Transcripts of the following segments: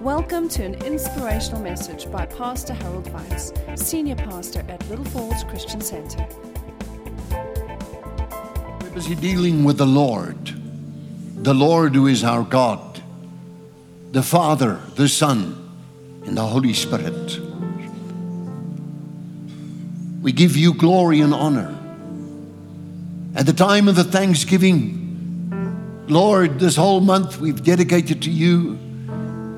Welcome to an inspirational message by Pastor Harold Weitsz, Senior Pastor at Little Falls Christian Center. We're busy dealing with the Lord, the Lord who is our God, the Father, the Son, and the Holy Spirit. We give you glory and honor. At the time of the Thanksgiving, Lord, this whole month we've dedicated to you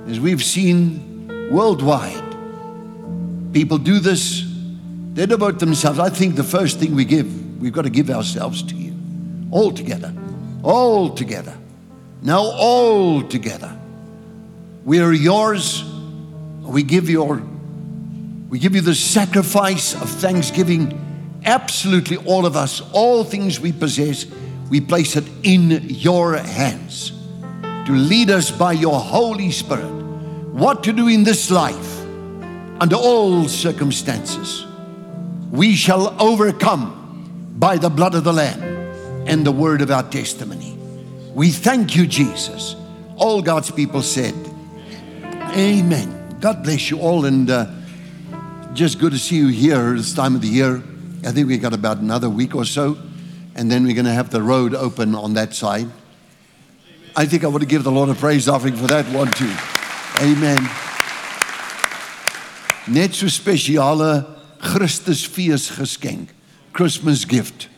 as we've seen worldwide. People do this, they devote themselves. I think the first thing we give, we've got to give ourselves to you. All together. All together. Now, all together. We are yours. We give your we give you the sacrifice of thanksgiving. Absolutely all of us, all things we possess, we place it in your hands to lead us by your Holy Spirit. What to do in this life under all circumstances. We shall overcome by the blood of the Lamb and the word of our testimony. We thank you, Jesus. All God's people said, Amen. God bless you all, and uh, just good to see you here this time of the year. I think we got about another week or so, and then we're going to have the road open on that side. I think I want to give the Lord a praise offering for that one too. Amen. Net so spesiale Christusfees geskenk, Christmas gift.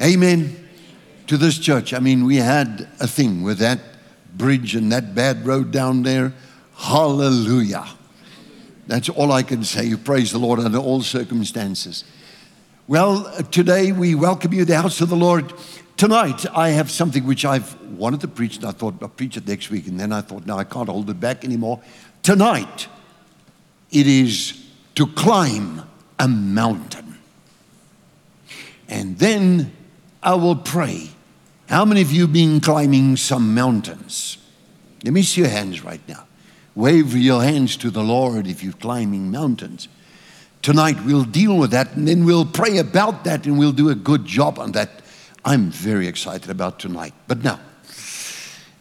Amen. To this church. I mean, we had a thing with that bridge and that bad road down there. Hallelujah. That's all I can say. You praise the Lord under all circumstances. Well, today we welcome you to the house of the Lord. Tonight I have something which I've wanted to preach, and I thought I'll preach it next week, and then I thought, no, I can't hold it back anymore. Tonight it is to climb a mountain. And then I will pray. How many of you have been climbing some mountains? Let me see your hands right now. Wave your hands to the Lord if you're climbing mountains. Tonight we'll deal with that and then we'll pray about that and we'll do a good job on that. I'm very excited about tonight. But now,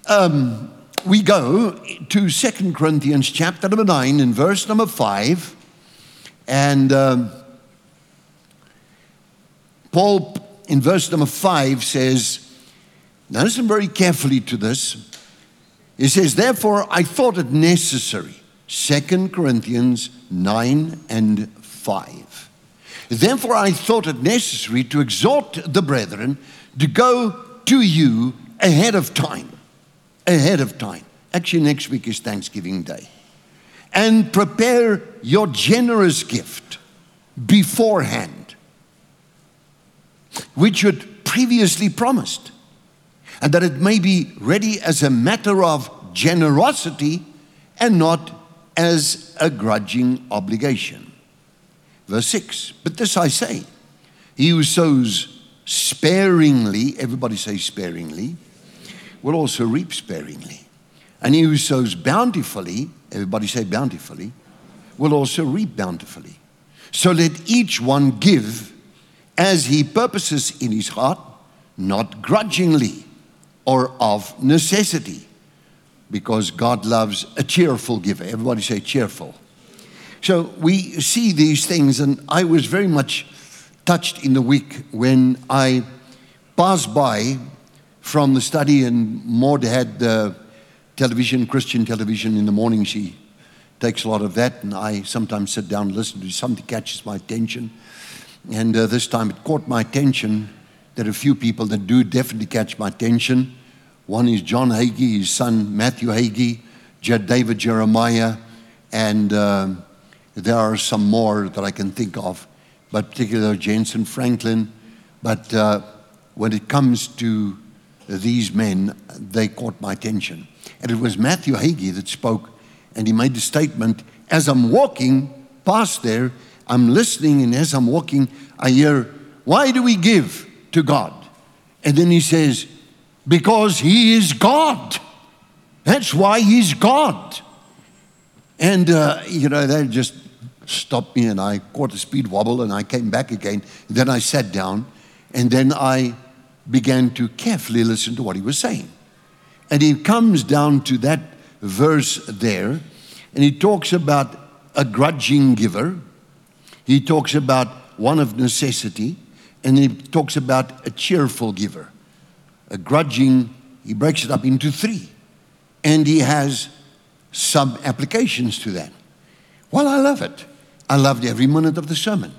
um, we go to Second Corinthians chapter number 9 and verse number 5. And um, Paul, in verse number 5, says, now listen very carefully to this. He says, Therefore, I thought it necessary, 2 Corinthians 9 and 5. Therefore, I thought it necessary to exhort the brethren to go to you ahead of time. Ahead of time. Actually, next week is Thanksgiving Day. And prepare your generous gift beforehand, which you had previously promised and that it may be ready as a matter of generosity and not as a grudging obligation. Verse 6 But this I say, he who sows sparingly, everybody say sparingly, will also reap sparingly. And he who sows bountifully, everybody say bountifully, will also reap bountifully. So let each one give as he purposes in his heart, not grudgingly or of necessity because God loves a cheerful giver. Everybody say cheerful. So we see these things, and I was very much touched in the week when I passed by from the study, and Maud had the television, Christian television in the morning. She takes a lot of that, and I sometimes sit down and listen to something catches my attention. And uh, this time it caught my attention there are a few people that do definitely catch my attention. One is John Hagee, his son Matthew Hagee, David Jeremiah, and uh, there are some more that I can think of, but particularly Jentezen Franklin. But uh, when it comes to these men, they caught my attention. And it was Matthew Hagee that spoke, and he made the statement as I'm walking past there, I'm listening, and as I'm walking, I hear, Why do we give? to God. And then he says, Because he is God. That's why he's God. And, uh, you know, that just stopped me, and I caught a speed wobble, and I came back again. Then I sat down, and then I began to carefully listen to what he was saying. And he comes down to that verse there And he talks about a grudging giver, he talks about one of necessity, and he talks about a cheerful giver. A grudging, he breaks it up into three. And he has some applications to that. Well, I love it. I loved every minute of the sermon.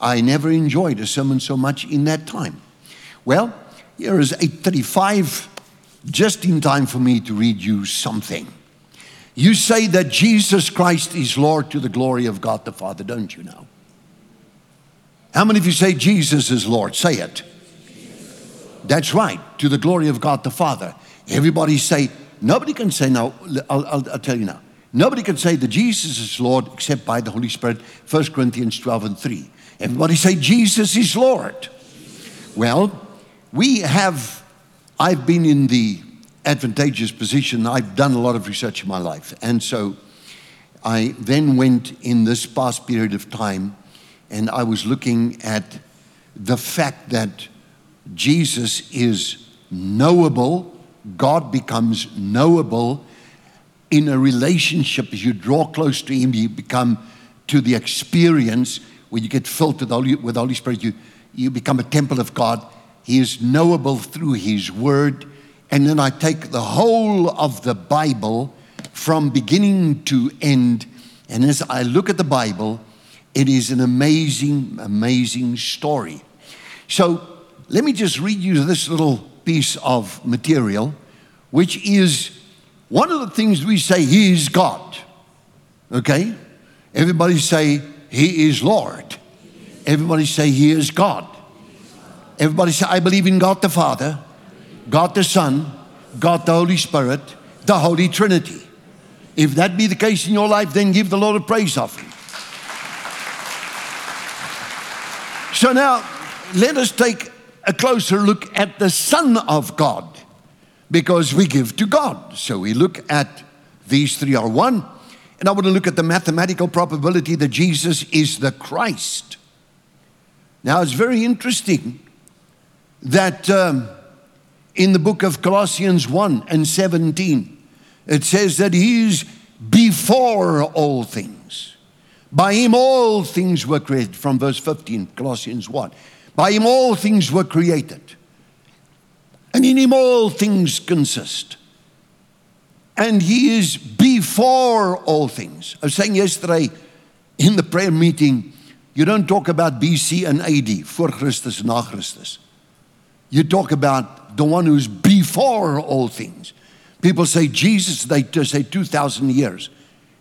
I never enjoyed a sermon so much in that time. Well, here is 835, just in time for me to read you something. You say that Jesus Christ is Lord to the glory of God the Father, don't you now? How many of you say Jesus is Lord? Say it. That's right, to the glory of God the Father. Everybody say, nobody can say now, I'll, I'll, I'll tell you now. Nobody can say that Jesus is Lord except by the Holy Spirit. 1 Corinthians 12 and 3. Everybody say, Jesus is Lord. Well, we have, I've been in the advantageous position. I've done a lot of research in my life. And so I then went in this past period of time and I was looking at the fact that Jesus is knowable, God becomes knowable in a relationship. As you draw close to Him, you become to the experience where you get filled with the Holy, with the Holy Spirit. You, you become a temple of God. He is knowable through His Word. And then I take the whole of the Bible from beginning to end. And as I look at the Bible, it is an amazing, amazing story. So let me just read you this little piece of material, which is one of the things we say, He is God. Okay? Everybody say, He is Lord. Everybody say, He is God. Everybody say, I believe in God the Father, God the Son, God the Holy Spirit, the Holy Trinity. If that be the case in your life, then give the Lord a praise offering. So now, let us take a closer look at the Son of God because we give to God. So we look at these three are one. And I want to look at the mathematical probability that Jesus is the Christ. Now, it's very interesting that um, in the book of Colossians 1 and 17, it says that He is before all things. By him all things were created, from verse 15, Colossians 1. By him all things were created. And in him all things consist. And he is before all things. I was saying yesterday in the prayer meeting, you don't talk about BC and AD, for Christus, and na Christus. You talk about the one who's before all things. People say Jesus, they say 2,000 years.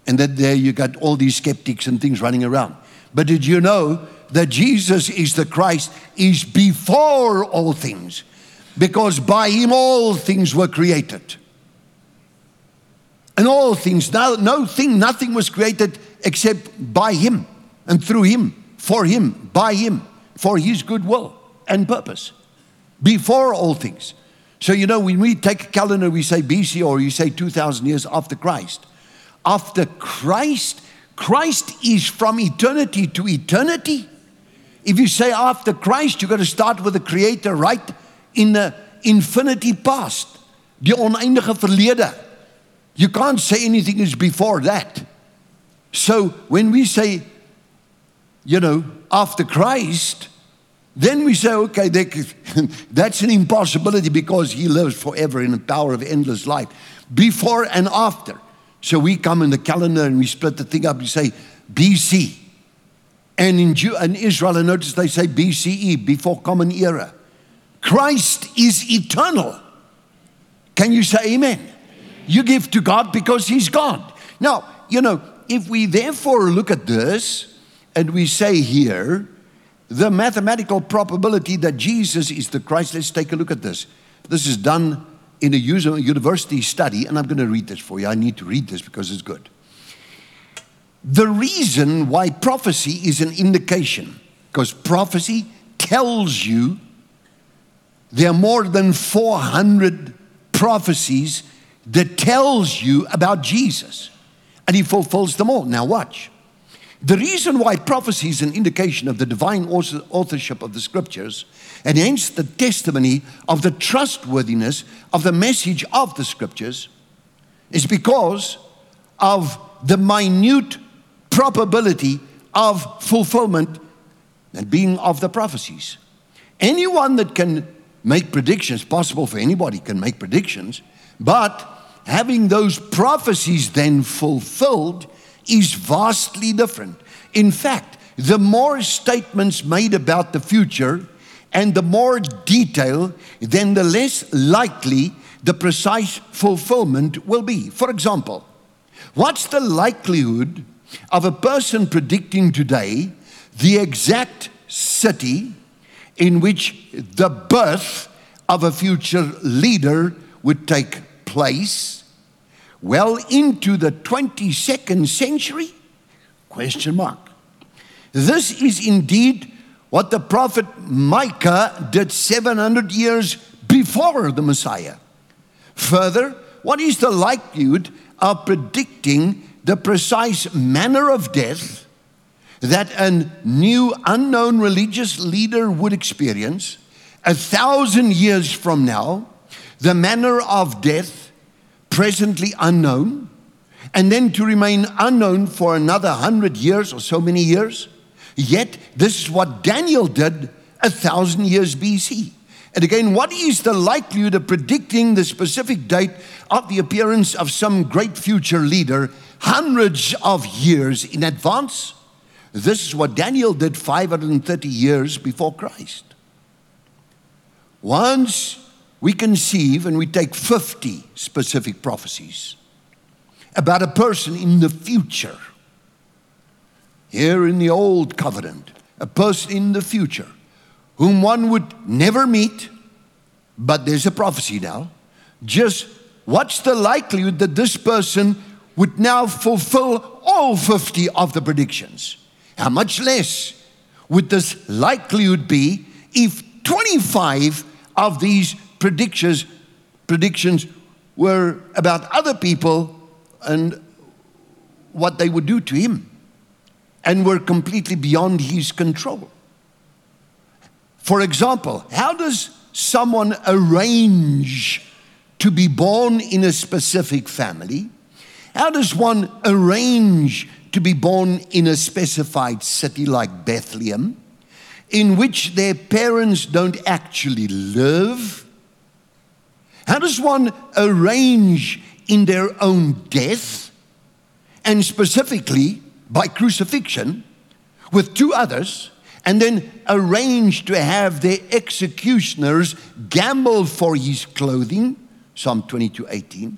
And that there you got all these skeptics and things running around. But did you know that Jesus is the Christ, is before all things? Because by him all things were created. And all things, no, no thing, nothing was created except by him and through him, for him, by him, for his good will and purpose. Before all things. So, you know, when we take a calendar, we say BC or you say 2,000 years after Christ after Christ, Christ is from eternity to eternity. If you say after Christ, you've got to start with the Creator right in the infinity past, die oneindige verlede. You can't say anything is before that. So when we say, you know, after Christ, then we say, okay, that's an impossibility because he lives forever in the power of endless life. Before and after. So we come in the calendar and we split the thing up. We say BC. And in, Jew, in Israel, I notice they say BCE, before common era. Christ is eternal. Can you say amen? amen? You give to God because He's God. Now, you know, if we therefore look at this and we say here, the mathematical probability that Jesus is the Christ, let's take a look at this. This is done in a university study, and I'm going to read this for you. I need to read this because it's good. The reason why prophecy is an indication, because prophecy tells you there are more than 400 prophecies that tells you about Jesus, and he fulfills them all. Now watch. The reason why prophecy is an indication of the divine authorship of the scriptures, and hence the testimony of the trustworthiness of the message of the scriptures, is because of the minute probability of fulfillment and being of the prophecies. Anyone that can make predictions, possible for anybody can make predictions, but having those prophecies then fulfilled is vastly different. In fact, the more statements made about the future and the more detail, then the less likely the precise fulfillment will be. For example, what's the likelihood of a person predicting today the exact city in which the birth of a future leader would take place well into the 22nd century? Question mark. This is indeed what the prophet micah did 700 years before the messiah. Further what is the likelihood of predicting the precise manner of death that a new unknown religious leader would experience a thousand years from now, the manner of death presently unknown, and then to remain unknown for another hundred years or so many years. Yet, this is what Daniel did a thousand years BC. And again, what is the likelihood of predicting the specific date of the appearance of some great future leader hundreds of years in advance? This is what Daniel did 530 years before Christ. Once we conceive and we take 50 specific prophecies about a person in the future, here in the Old Covenant, a person in the future whom one would never meet, but there's a prophecy now. Just what's the likelihood that this person would now fulfill all 50 of the predictions? How much less would this likelihood be if 25 of these predictions, predictions were about other people and what they would do to him and were completely beyond his control? For example, how does someone arrange to be born in a specific family? How does one arrange to be born in a specified city like Bethlehem, in which their parents don't actually live? How does one arrange in their own death, and specifically by crucifixion, with two others, and then arrange to have their executioners gamble for his clothing? Psalm 22 18.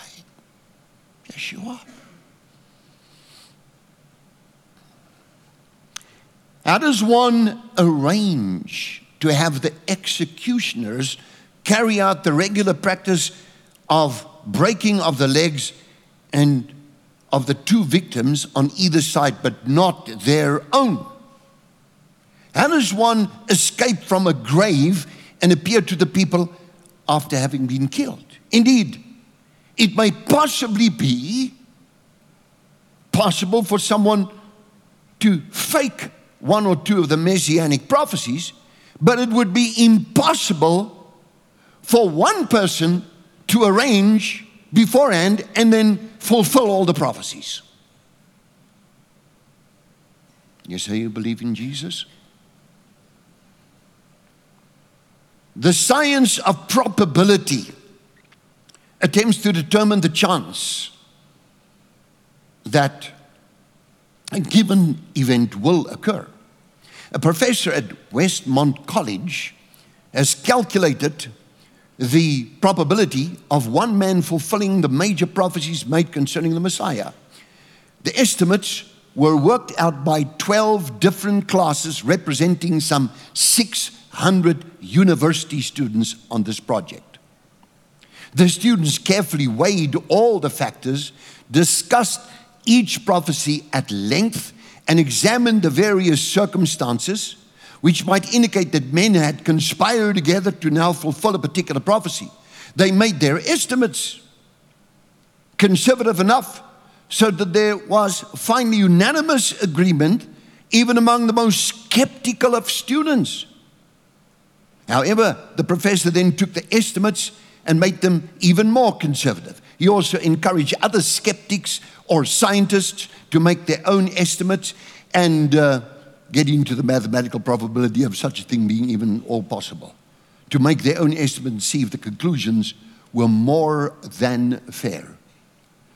Yeshua. How does one arrange to have the executioners carry out the regular practice of breaking of the legs and of the two victims on either side, but not their own? How does one escape from a grave and appear to the people after having been killed? Indeed, it may possibly be possible for someone to fake one or two of the messianic prophecies, but it would be impossible for one person to arrange beforehand and then fulfill all the prophecies. You say you believe in Jesus? The science of probability attempts to determine the chance that a given event will occur. A professor at Westmont College has calculated the probability of one man fulfilling the major prophecies made concerning the Messiah. The estimates were worked out by 12 different classes representing some 600 university students on this project. The students carefully weighed all the factors, discussed each prophecy at length and examined the various circumstances which might indicate that men had conspired together to now fulfill a particular prophecy. They made their estimates conservative enough so that there was finally unanimous agreement even among the most skeptical of students. However, the professor then took the estimates and made them even more conservative. He also encouraged other skeptics or scientists to make their own estimates and uh, get into the mathematical probability of such a thing being even all possible. To make their own estimate and see if the conclusions were more than fair.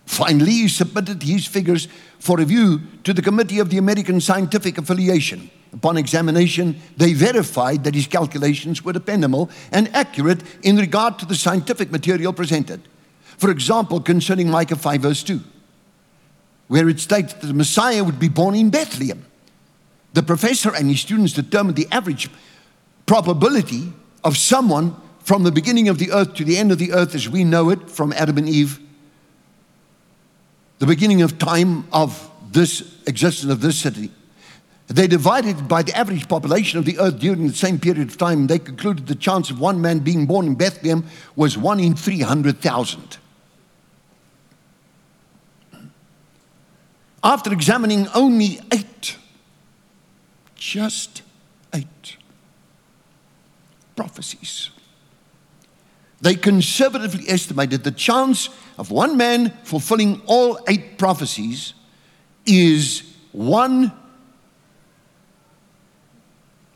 Finally, he submitted his figures for review to the Committee of the American Scientific Affiliation. Upon examination, they verified that his calculations were dependable and accurate in regard to the scientific material presented. For example, concerning Micah 5, verse 2, where it states that the Messiah would be born in Bethlehem. The professor and his students determined the average probability of someone from the beginning of the earth to the end of the earth as we know it from Adam and Eve, the beginning of time of this existence of this city. They divided by the average population of the earth during the same period of time. They concluded the chance of one man being born in Bethlehem was one in 300,000. After examining only eight, just eight prophecies, they conservatively estimated the chance of one man fulfilling all eight prophecies is one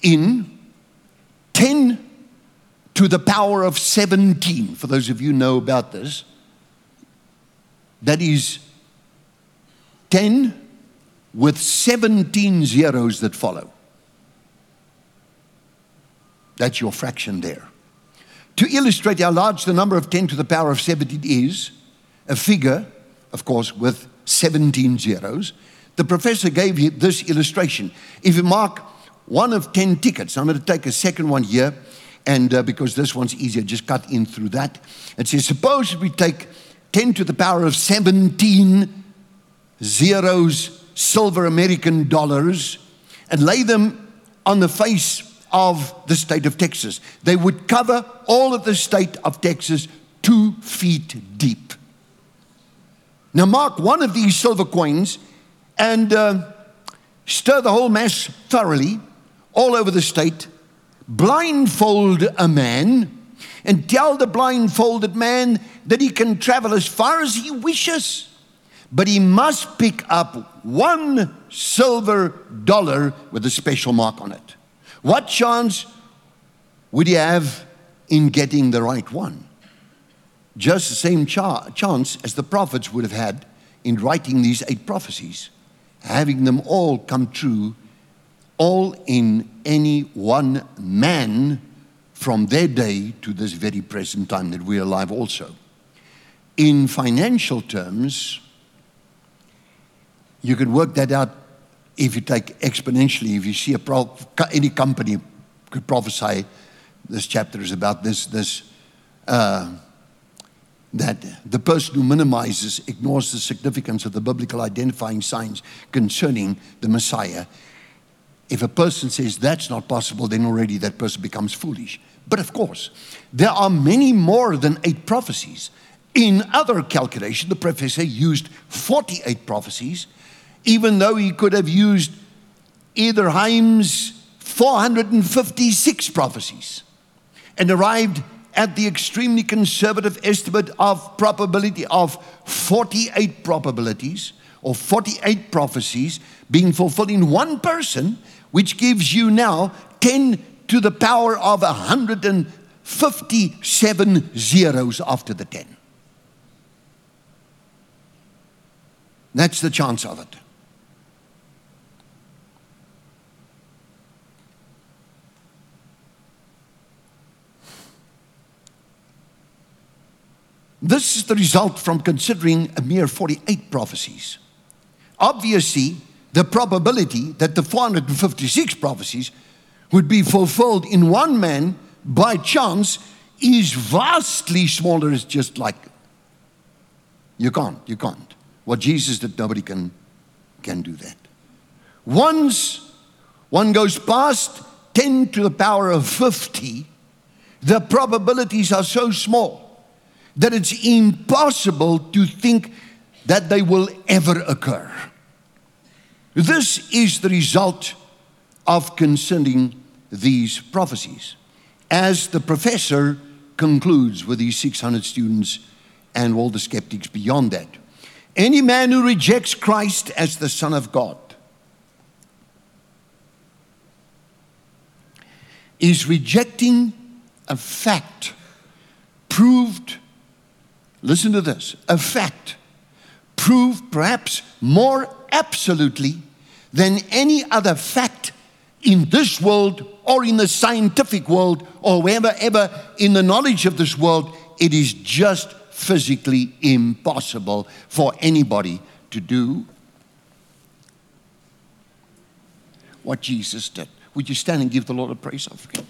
in 10 to the power of 17. For those of you know about this, that is 10 with 17 zeros that follow. That's your fraction there. To illustrate how large the number of 10 to the power of 17 is, a figure, of course, with 17 zeros, the professor gave you this illustration. If you mark one of 10 tickets, I'm going to take a second one here, and uh, because this one's easier, just cut in through that. It says, suppose we take 10 to the power of 17 zeros, silver American dollars, and lay them on the face of the state of Texas. They would cover all of the state of Texas two feet deep. Now, mark one of these silver coins and uh, stir the whole mass thoroughly all over the state, blindfold a man, and tell the blindfolded man that he can travel as far as he wishes but he must pick up one silver dollar with a special mark on it. What chance would he have in getting the right one? Just the same cha- chance as the prophets would have had in writing these eight prophecies, having them all come true, all in any one man from their day to this very present time that we're alive also. In financial terms, you could work that out if you take exponentially. If you see a pro- any company could prophesy, this chapter is about this. This uh, that the person who minimizes ignores the significance of the biblical identifying signs concerning the Messiah. If a person says that's not possible, then already that person becomes foolish. But of course, there are many more than eight prophecies. In other calculation, the professor used 48 prophecies even though he could have used Edersheim's 456 prophecies and arrived at the extremely conservative estimate of probability of 48 probabilities or 48 prophecies being fulfilled in one person, which gives you now 10 to the power of 157 zeros after the 10. That's the chance of it. This is the result from considering a mere 48 prophecies. Obviously, the probability that the 456 prophecies would be fulfilled in one man by chance is vastly smaller. It's just like you can't, you can't. What Jesus did, nobody can, can do that. Once one goes past 10 to the power of 50, the probabilities are so small that it's impossible to think that they will ever occur. This is the result of considering these prophecies. As the professor concludes with these 600 students and all the skeptics beyond that, any man who rejects Christ as the Son of God is rejecting a fact proved, listen to this, a fact proved perhaps more absolutely than any other fact in this world or in the scientific world or wherever ever in the knowledge of this world, it is just physically impossible for anybody to do what Jesus did. Would you stand and give the Lord a praise offering?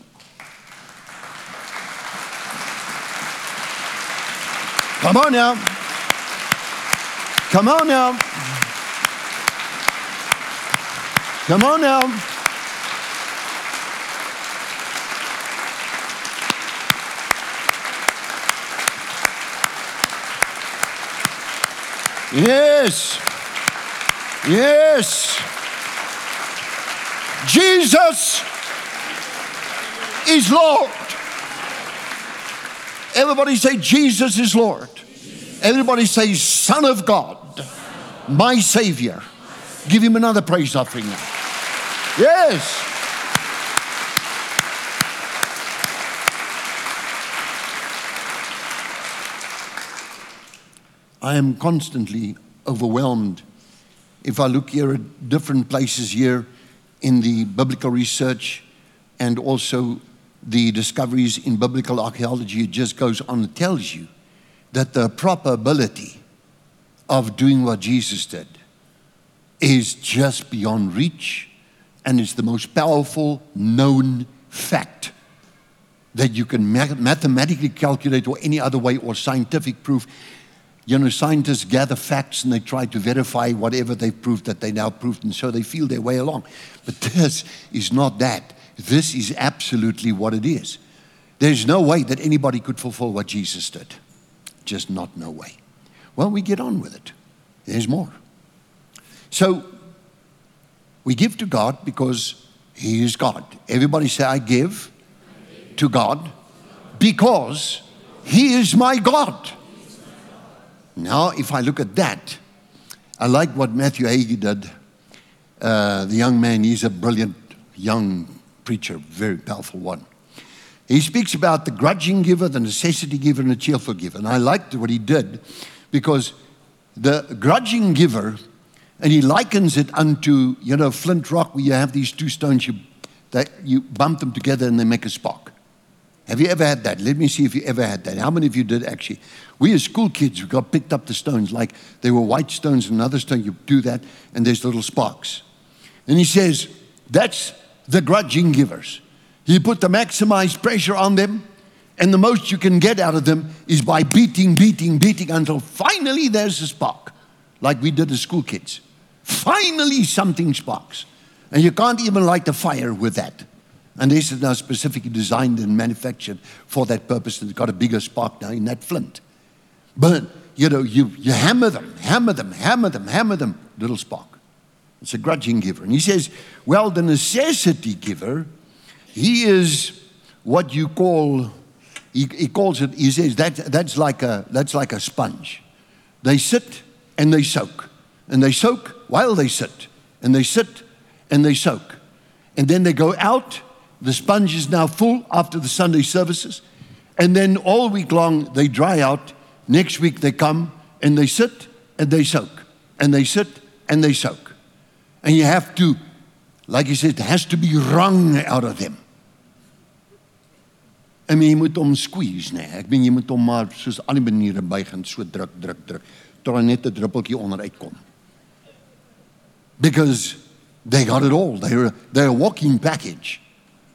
Come on now. Come on now. Come on now. Yes. Yes. Jesus is Lord. Everybody say, Jesus is Lord. Everybody say, Son of God, my Savior. Give him another praise offering. Yes. I am constantly overwhelmed if I look here at different places here in the biblical research and also the discoveries in biblical archaeology. It just goes on and tells you that the probability of doing what Jesus did is just beyond reach and it's the most powerful known fact that you can mathematically calculate or any other way or scientific proof. You know, scientists gather facts and they try to verify whatever they've proved that they now proved, and so they feel their way along. But this is not that. This is absolutely what it is. There's no way that anybody could fulfill what Jesus did. Just not no way. Well, we get on with it. There's more. So we give to God because He is God. Everybody say, I give to God because He is my God. Now, if I look at that, I like what Matthew Hagee did. Uh, the young man, he's a brilliant young preacher, very powerful one. He speaks about the grudging giver, the necessity giver, and the cheerful giver. And I liked what he did because the grudging giver, and he likens it unto, you know, flint rock, where you have these two stones, you, that you bump them together and they make a spark. Have you ever had that? Let me see if you ever had that. How many of you did actually? We as school kids, we got picked up the stones like they were white stones, and another stone, you do that, and there's little sparks. And he says, that's the grudging givers. He put the maximized pressure on them, and the most you can get out of them is by beating, beating, beating until finally there's a spark, like we did as school kids. Finally, something sparks. And you can't even light a fire with that. And this is now specifically designed and manufactured for that purpose. And it's got a bigger spark now in that flint. But, you know, you, you hammer them, hammer them, hammer them, hammer them, little spark. It's a grudging giver. And he says, well, the necessity giver, he is what you call, he, he calls it, he says, that, that's, like a, that's like a sponge. They sit and they soak. And they soak while they sit. And they sit and they soak. And then they go out the sponge is now full after the Sunday services. And then all week long, they dry out. Next week, they come and they sit and they soak. And they sit and they soak. And you have to, like you said, it has to be wrung out of them. I mean, jy moet hom squeeze, nee. Ek bedoel jy moet hom maar soos al die maniere buig en so druk, druk, druk tot hy net 'n druppeltjie onderuit kom. Because they got it all. They're they're a walking package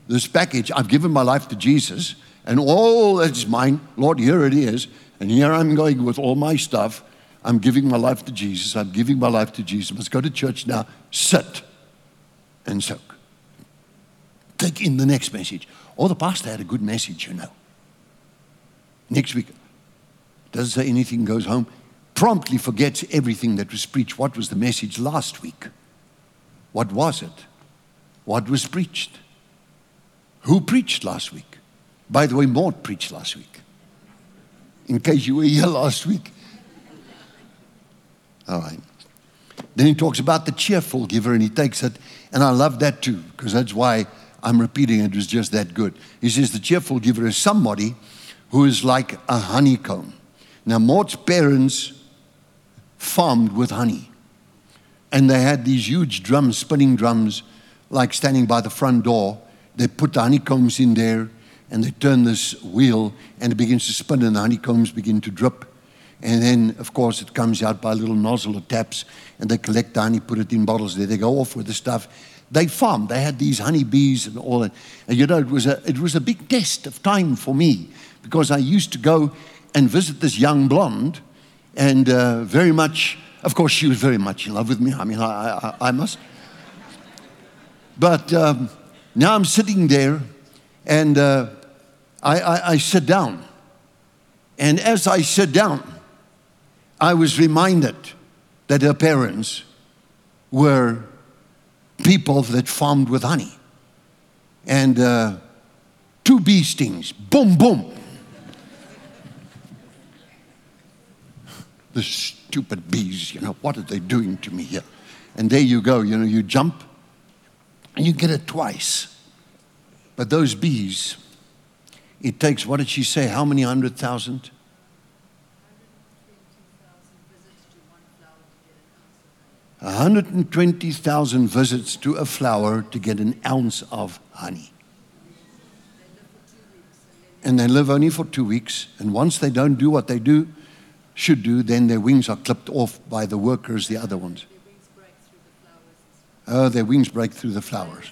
this package. I've given my life to Jesus, and all that is mine, Lord, here it is. And here I'm going with all my stuff. I'm giving my life to Jesus. I'm giving my life to Jesus. Let's go to church now. Sit and soak. Take in the next message. Oh, the pastor had a good message, you know. Next week, doesn't say anything, goes home, promptly forgets everything that was preached. What was the message last week? What was it? What was preached? Who preached last week? By the way, Maud preached last week. In case you were here last week. All right. Then he talks about the cheerful giver and he takes it, and I love that too, because that's why I'm repeating it, it was just that good. He says the cheerful giver is somebody who is like a honeycomb. Now, Maud's parents farmed with honey, and they had these huge drums, spinning drums, like standing by the front door. They put the honeycombs in there, and they turn this wheel, and it begins to spin, and the honeycombs begin to drip. And then, of course, it comes out by a little nozzle or taps, and they collect the honey, put it in bottles. There they go off with the stuff. They farmed. They had these honeybees and all that. And you know, it was a, it was a big test of time for me because I used to go and visit this young blonde, and uh, very much, of course, she was very much in love with me. I mean, I, I, I must. But um, now I'm sitting there, and uh, I, I, I sit down. And as I sit down, I was reminded that her parents were people that farmed with honey. And uh, two bee stings, boom, boom. the stupid bees, you know, what are they doing to me here? And there you go, you know, you jump and you get it twice. But those bees, it takes, what did she say, how many hundred thousand? 120,000 visits to a flower to get an ounce of honey. And they live only for two weeks. And once they don't do what they do, should do, then their wings are clipped off by the workers, the other ones. Oh, their wings break through the flowers.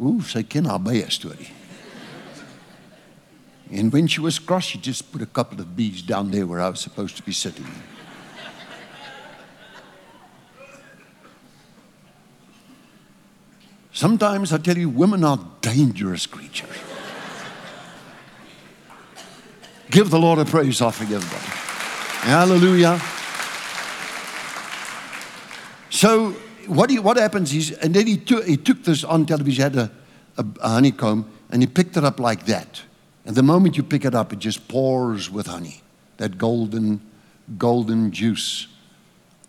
Ooh, sy ken haar baie story. And when she was cross, she just put a couple of bees down there where I was supposed to be sitting. Sometimes I tell you, women are dangerous creatures. Give the Lord a praise offering, everybody. Hallelujah. So, what, he, what happens is, and then he took, he took this on television, had a, a, a honeycomb, and he picked it up like that. And the moment you pick it up, it just pours with honey, that golden, golden juice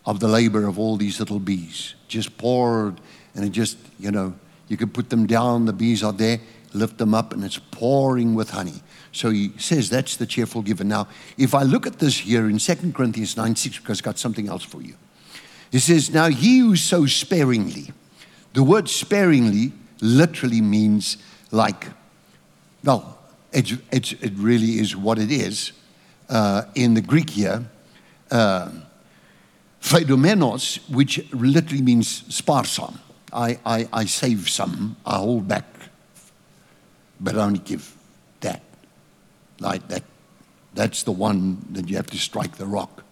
of the labor of all these little bees. Just poured, and it just, you know, you can put them down, the bees are there, lift them up, and it's pouring with honey. So he says that's the cheerful giver. Now, if I look at this here in 2 Corinthians 9 6, because I've got something else for you. He says, Now he who sows sparingly, the word sparingly literally means like, well, it, it, it really is what it is. Uh, in the Greek here, uh, which literally means sparsam. I, I, I save some, I hold back, but I only give that like that. That's the one that you have to strike the rock.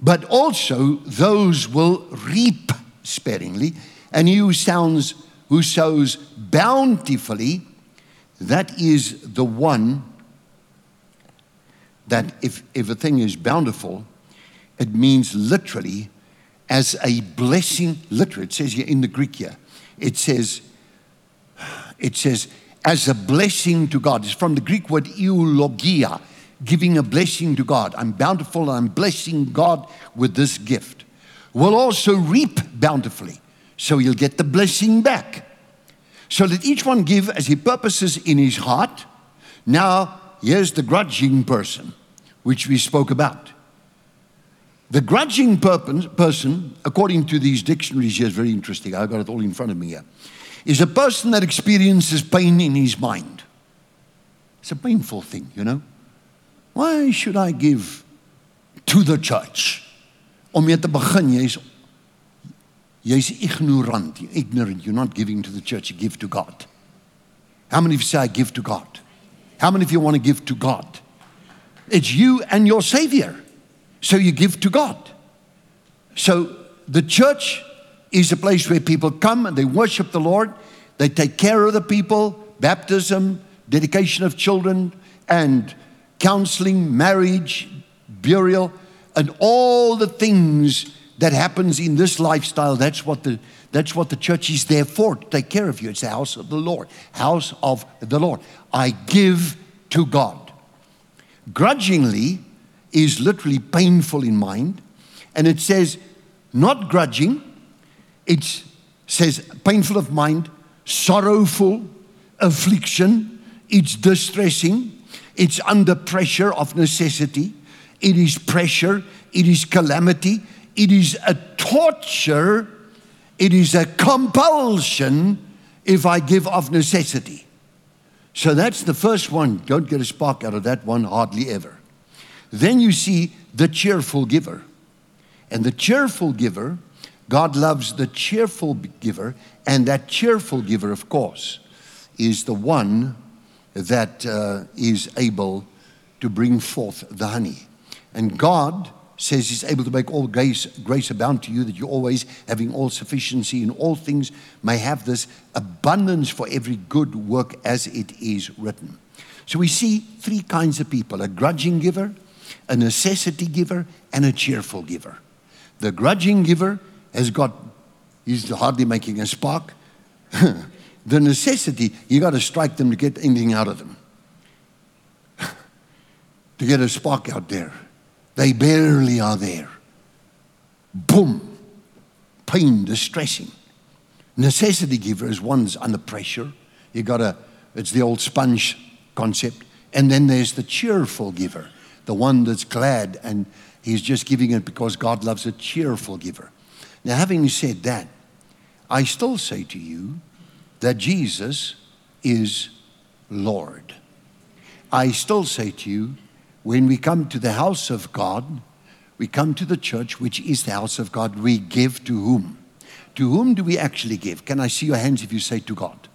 But also, those will reap sparingly, and he who sounds who sows bountifully, that is the one that if, if a thing is bountiful, it means literally as a blessing. Literally, it says here in the Greek here, it says, it says as a blessing to God. It's from the Greek word eulogia, giving a blessing to God. I'm bountiful and I'm blessing God with this gift. Will also reap bountifully, so he'll get the blessing back. So let each one give as he purposes in his heart. Now, here's the grudging person, which we spoke about. The grudging person, according to these dictionaries here, is very interesting. I've got it all in front of me here is a person that experiences pain in his mind. It's a painful thing, you know. Why should I give to the church? Om mee te begin, jy's jy's ignorant, ignorant, you're not giving to the church, you give to God. How many of you say I give to God? How many of you want to give to God? It's you and your Savior. So you give to God. So the church is a place where people come and they worship the Lord, they take care of the people, baptism, dedication of children, and counseling, marriage, burial, and all the things that happens in this lifestyle. That's what the that's what the church is there for, to take care of you. It's the house of the Lord. House of the Lord. I give to God. Grudgingly is literally painful in mind. And it says, not grudging, it says painful of mind, sorrowful, affliction, it's distressing, it's under pressure of necessity, it is pressure, it is calamity, it is a torture, it is a compulsion if I give of necessity. So that's the first one. Don't get a spark out of that one, hardly ever. Then you see the cheerful giver. And the cheerful giver, God loves the cheerful giver, and that cheerful giver, of course, is the one that uh, is able to bring forth the honey. And God says He's able to make all grace, grace abound to you, that you always, having all sufficiency in all things, may have this abundance for every good work as it is written. So we see three kinds of people a grudging giver, a necessity giver, and a cheerful giver. The grudging giver has got, he's hardly making a spark. the necessity, you got to strike them to get anything out of them, to get a spark out there. They barely are there. Boom. Pain, distressing. Necessity giver is one's under pressure. You got to, it's the old sponge concept. And then there's the cheerful giver, the one that's glad and he's just giving it because God loves a cheerful giver. Now, having said that, I still say to you that Jesus is Lord. I still say to you when we come to the house of God, we come to the church, which is the house of God, we give to whom? To whom do we actually give? Can I see your hands if you say to God?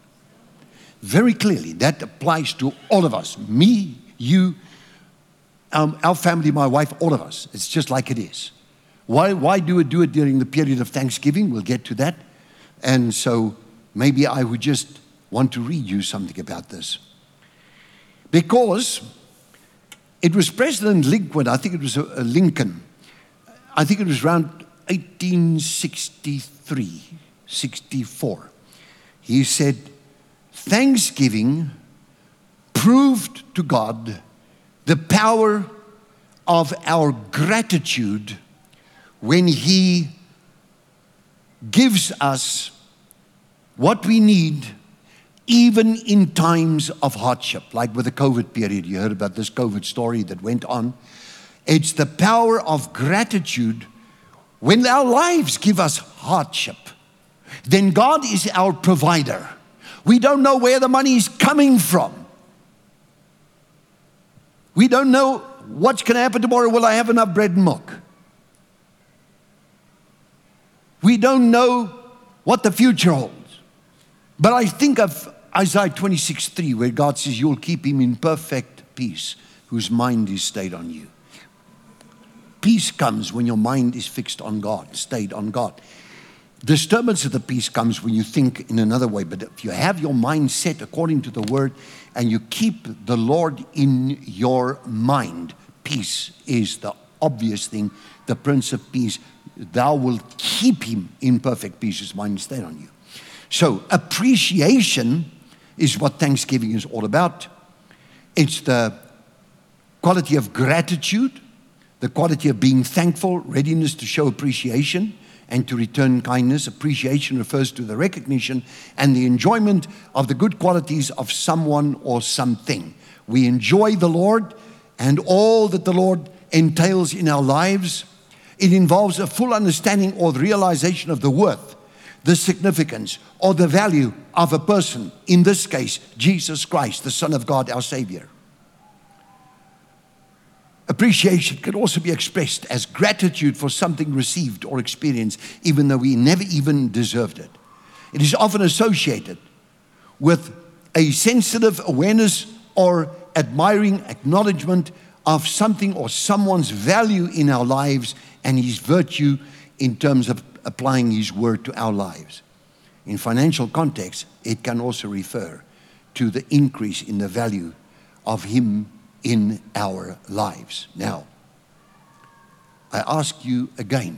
Very clearly, that applies to all of us me, you, um, our family, my wife, all of us. It's just like it is. Why, why do we do it during the period of Thanksgiving? We'll get to that. And so maybe I would just want to read you something about this. Because it was President Lincoln, I think it was a, a Lincoln, I think it was around 1863, 64. He said, Thanksgiving proved to God the power of our gratitude when He gives us what we need even in times of hardship, like with the COVID period. You heard about this COVID story that went on. It's the power of gratitude when our lives give us hardship. Then God is our provider. We don't know where the money is coming from. We don't know what's going to happen tomorrow. Will I have enough bread and milk? We don't know what the future holds. But I think of Isaiah 26 3, where God says, You'll keep him in perfect peace, whose mind is stayed on you. Peace comes when your mind is fixed on God, stayed on God. Disturbance of the peace comes when you think in another way. But if you have your mind set according to the word and you keep the Lord in your mind, peace is the obvious thing. The Prince of Peace, thou wilt keep him in perfect peace, his mind is on you. So, appreciation is what Thanksgiving is all about. It's the quality of gratitude, the quality of being thankful, readiness to show appreciation and to return kindness. Appreciation refers to the recognition and the enjoyment of the good qualities of someone or something. We enjoy the Lord and all that the Lord entails in our lives. It involves a full understanding or the realization of the worth the significance or the value of a person, in this case, Jesus Christ, the Son of God, our Savior. Appreciation can also be expressed as gratitude for something received or experienced, even though we never even deserved it. It is often associated with a sensitive awareness or admiring acknowledgement of something or someone's value in our lives and his virtue in terms of applying his word to our lives. In financial context, it can also refer to the increase in the value of him in our lives. Now, I ask you again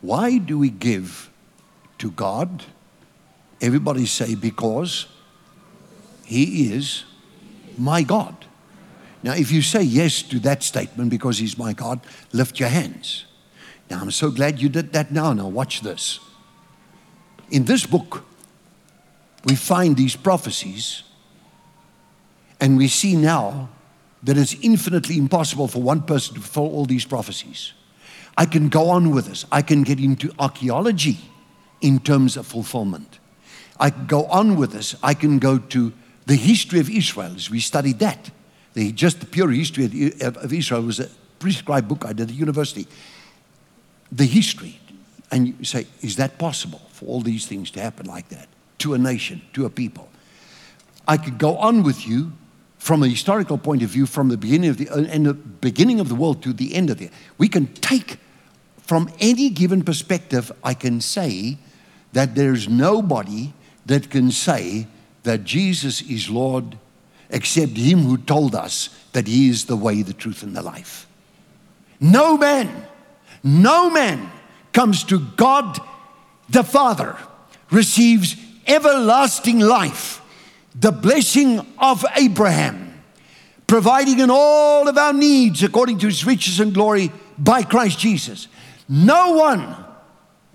why do we give to God? Everybody say, because He is my God. Now, if you say yes to that statement because He's my God, lift your hands. Now, I'm so glad you did that now. Now, watch this. In this book, we find these prophecies, and we see now that it's infinitely impossible for one person to fulfill all these prophecies. I can go on with this. I can get into archaeology in terms of fulfillment. I can go on with this. I can go to the history of Israel as we studied that. The, just the pure history of, Israel was a prescribed book I did at university. The history. And you say, is that possible for all these things to happen like that to a nation, to a people? I could go on with you from a historical point of view, from the beginning of the, uh, the beginning of the world to the end of it. We can take from any given perspective, I can say that there's nobody that can say that Jesus is Lord except Him who told us that He is the way, the truth, and the life. No man, no man comes to God the Father, receives everlasting life, the blessing of Abraham, providing in all of our needs according to His riches and glory by Christ Jesus. No one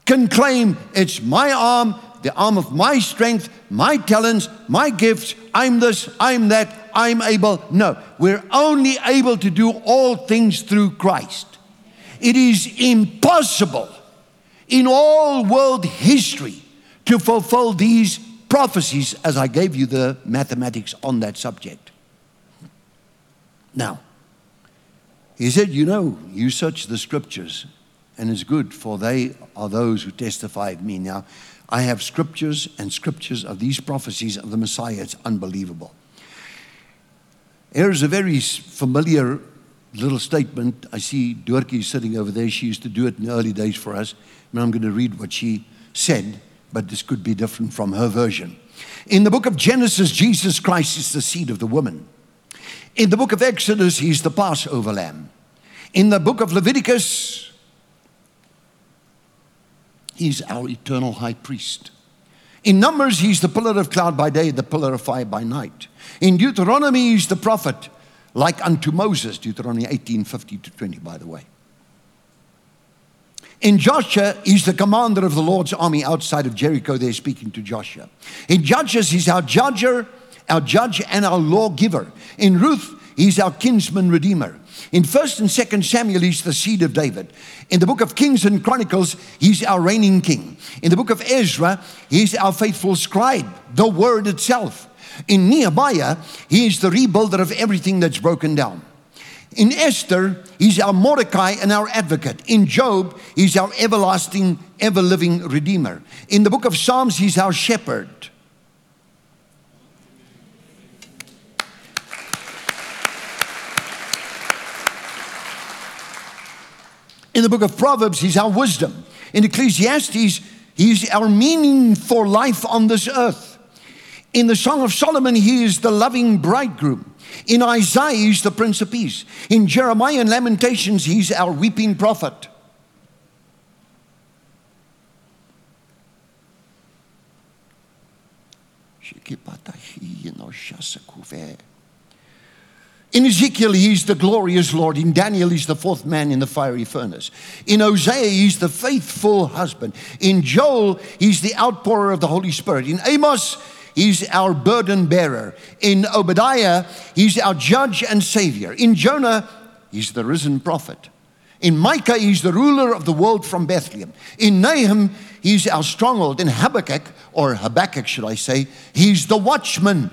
can claim it's my arm, the arm of my strength, my talents, my gifts. I'm this, I'm that, I'm able. No, we're only able to do all things through Christ. It is impossible in all world history to fulfill these prophecies as I gave you the mathematics on that subject. Now, he said, You know, you search the scriptures and it's good, for they are those who testify of me. Now, I have scriptures and scriptures of these prophecies of the Messiah. It's unbelievable. Here's a very familiar little statement. I see Dorky sitting over there. She used to do it in the early days for us. And I'm going to read what she said, but this could be different from her version. In the book of Genesis, Jesus Christ is the seed of the woman. In the book of Exodus, he's the Passover lamb. In the book of Leviticus, He's our eternal high priest. In Numbers, he's the pillar of cloud by day, the pillar of fire by night. In Deuteronomy, he's the prophet, like unto Moses, Deuteronomy 18 50 to 20, by the way. In Joshua, he's the commander of the Lord's army outside of Jericho. They're speaking to Joshua. In Judges, he's our judger, our judge, and our lawgiver. In Ruth, he's our kinsman redeemer. In 1st and 2nd Samuel, he's the seed of David. In the book of Kings and Chronicles, he's our reigning king. In the book of Ezra, he's our faithful scribe, the word itself. In Nehemiah, he is the rebuilder of everything that's broken down. In Esther, he's our Mordecai and our advocate. In Job, he's our everlasting, ever living redeemer. In the book of Psalms, he's our shepherd. In the book of Proverbs, he's our wisdom. In Ecclesiastes, he's our meaning for life on this earth. In the Song of Solomon, he is the loving bridegroom. In Isaiah, he's the Prince of Peace. In Jeremiah and Lamentations, he's our weeping prophet. In Ezekiel, he's the glorious Lord. In Daniel, he's the fourth man in the fiery furnace. In Hosea, he's the faithful husband. In Joel, he's the outpourer of the Holy Spirit. In Amos, he's our burden bearer. In Obadiah, he's our judge and savior. In Jonah, he's the risen prophet. In Micah, he's the ruler of the world from Bethlehem. In Nahum, he's our stronghold. In Habakkuk, or Habakkuk, should I say, he's the watchman.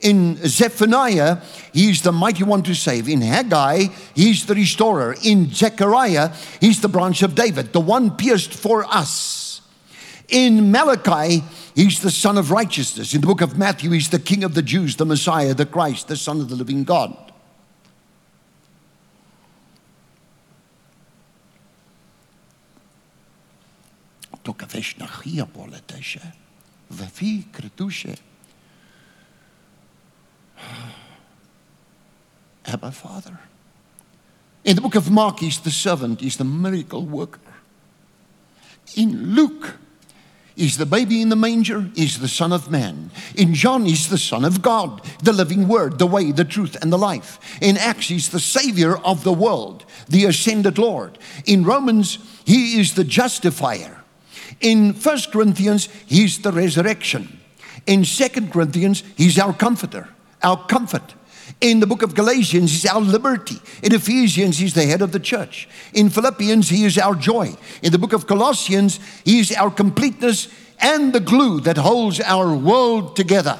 In Zephaniah, he's the mighty one to save. In Haggai, he's the restorer. In Zechariah, he's the branch of David, the one pierced for us. In Malachi, He's the Son of Righteousness. In the book of Matthew, he's the King of the Jews, the Messiah, the Christ, the Son of the living God. Abba Father. In the book of Mark, he's the servant, he's the miracle worker. In Luke, he's the baby in the manger, he's the Son of Man. In John, he's the Son of God, the living Word, the way, the truth, and the life. In Acts, he's the Savior of the world, the ascended Lord. In Romans, he is the justifier. In First Corinthians, he's the resurrection. In Second Corinthians, he's our comforter, our comfort. In the book of Galatians, he's our liberty. In Ephesians, he's the head of the church. In Philippians, he is our joy. In the book of Colossians, he is our completeness and the glue that holds our world together.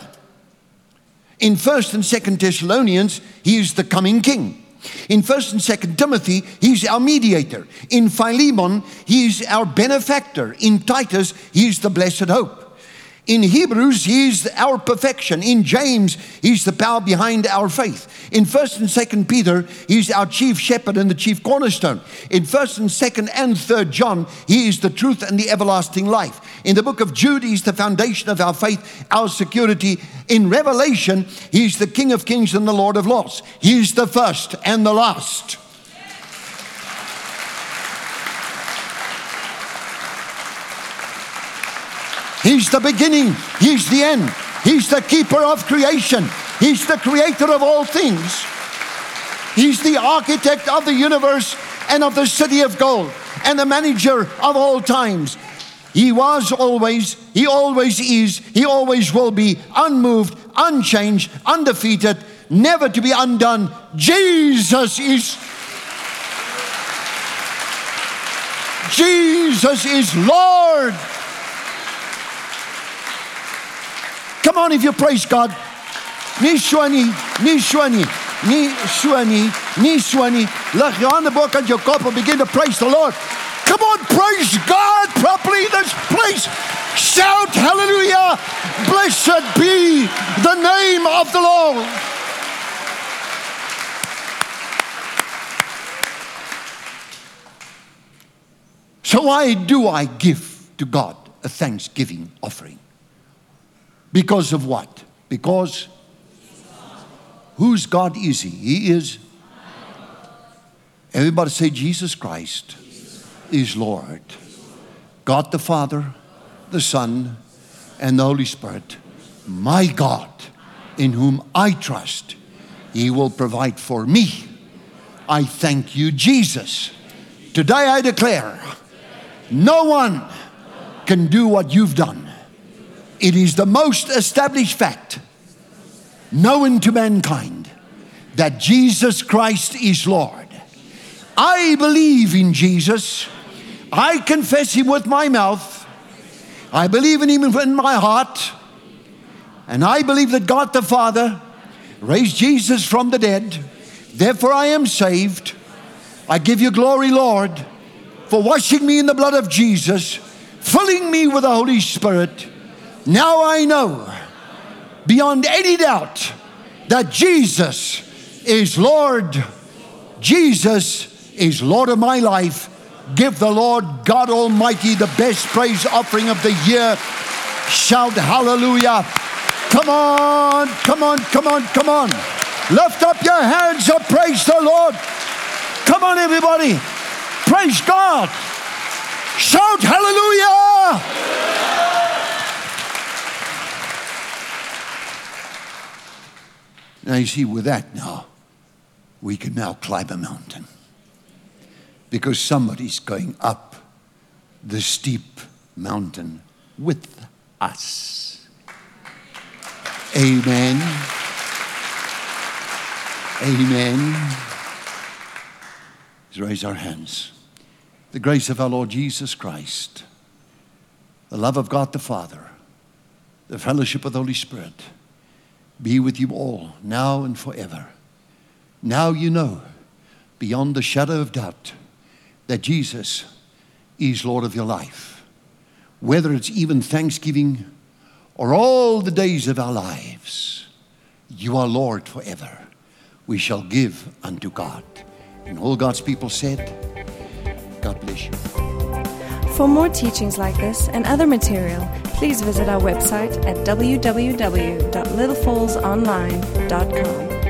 In 1st and 2nd Thessalonians, he is the coming king. In 1st and 2nd Timothy, he's our mediator. In Philemon, he is our benefactor. In Titus, he is the blessed hope. In Hebrews, he's our perfection. In James, he's the power behind our faith. In 1st and 2nd Peter, he's our chief shepherd and the chief cornerstone. In 1st and 2nd and 3rd John, he is the truth and the everlasting life. In the book of Jude, he's the foundation of our faith, our security. In Revelation, he's the King of kings and the Lord of lords. He's the first and the last. He's the beginning, He's the end. He's the keeper of creation, He's the creator of all things. He's the architect of the universe and of the city of gold and the manager of all times. He was always, He always is, He always will be unmoved, unchanged, undefeated, never to be undone. Jesus is. Jesus is Lord. Come on, if you praise God. Nie, nie so nie. Leg your hand book on your cup and begin to praise the Lord. Come on, praise God properly in this place. Shout hallelujah. Blessed be the name of the Lord. So why do I give to God a thanksgiving offering? Because of what? Because whose God is He? He is. Everybody say, Jesus Christ is Lord. God the Father, the Son, and the Holy Spirit. My God, in whom I trust, He will provide for me. I thank you, Jesus. Today I declare no one can do what you've done. It is the most established fact known to mankind that Jesus Christ is Lord. I believe in Jesus. I confess Him with my mouth. I believe in Him in my heart. And I believe that God the Father raised Jesus from the dead. Therefore, I am saved. I give you glory, Lord, for washing me in the blood of Jesus, filling me with the Holy Spirit. Now I know beyond any doubt that Jesus is Lord. Jesus is Lord of my life. Give the Lord God Almighty the best praise offering of the year. Shout hallelujah. Come on, come on, come on, come on. Lift up your hands and praise the Lord. Come on, everybody. Praise God. Shout hallelujah. Now, you see, with that now, we can now climb a mountain because somebody's going up the steep mountain with us. Amen. Amen. Let's raise our hands. The grace of our Lord Jesus Christ, the love of God the Father, the fellowship of the Holy Spirit be with you all, now and forever. Now you know, beyond the shadow of doubt, that Jesus is Lord of your life. Whether it's even Thanksgiving or all the days of our lives, you are Lord forever. We shall give unto God. And all God's people said, God bless you. For more teachings like this and other material, please visit our website at www.littlefallsonline.com.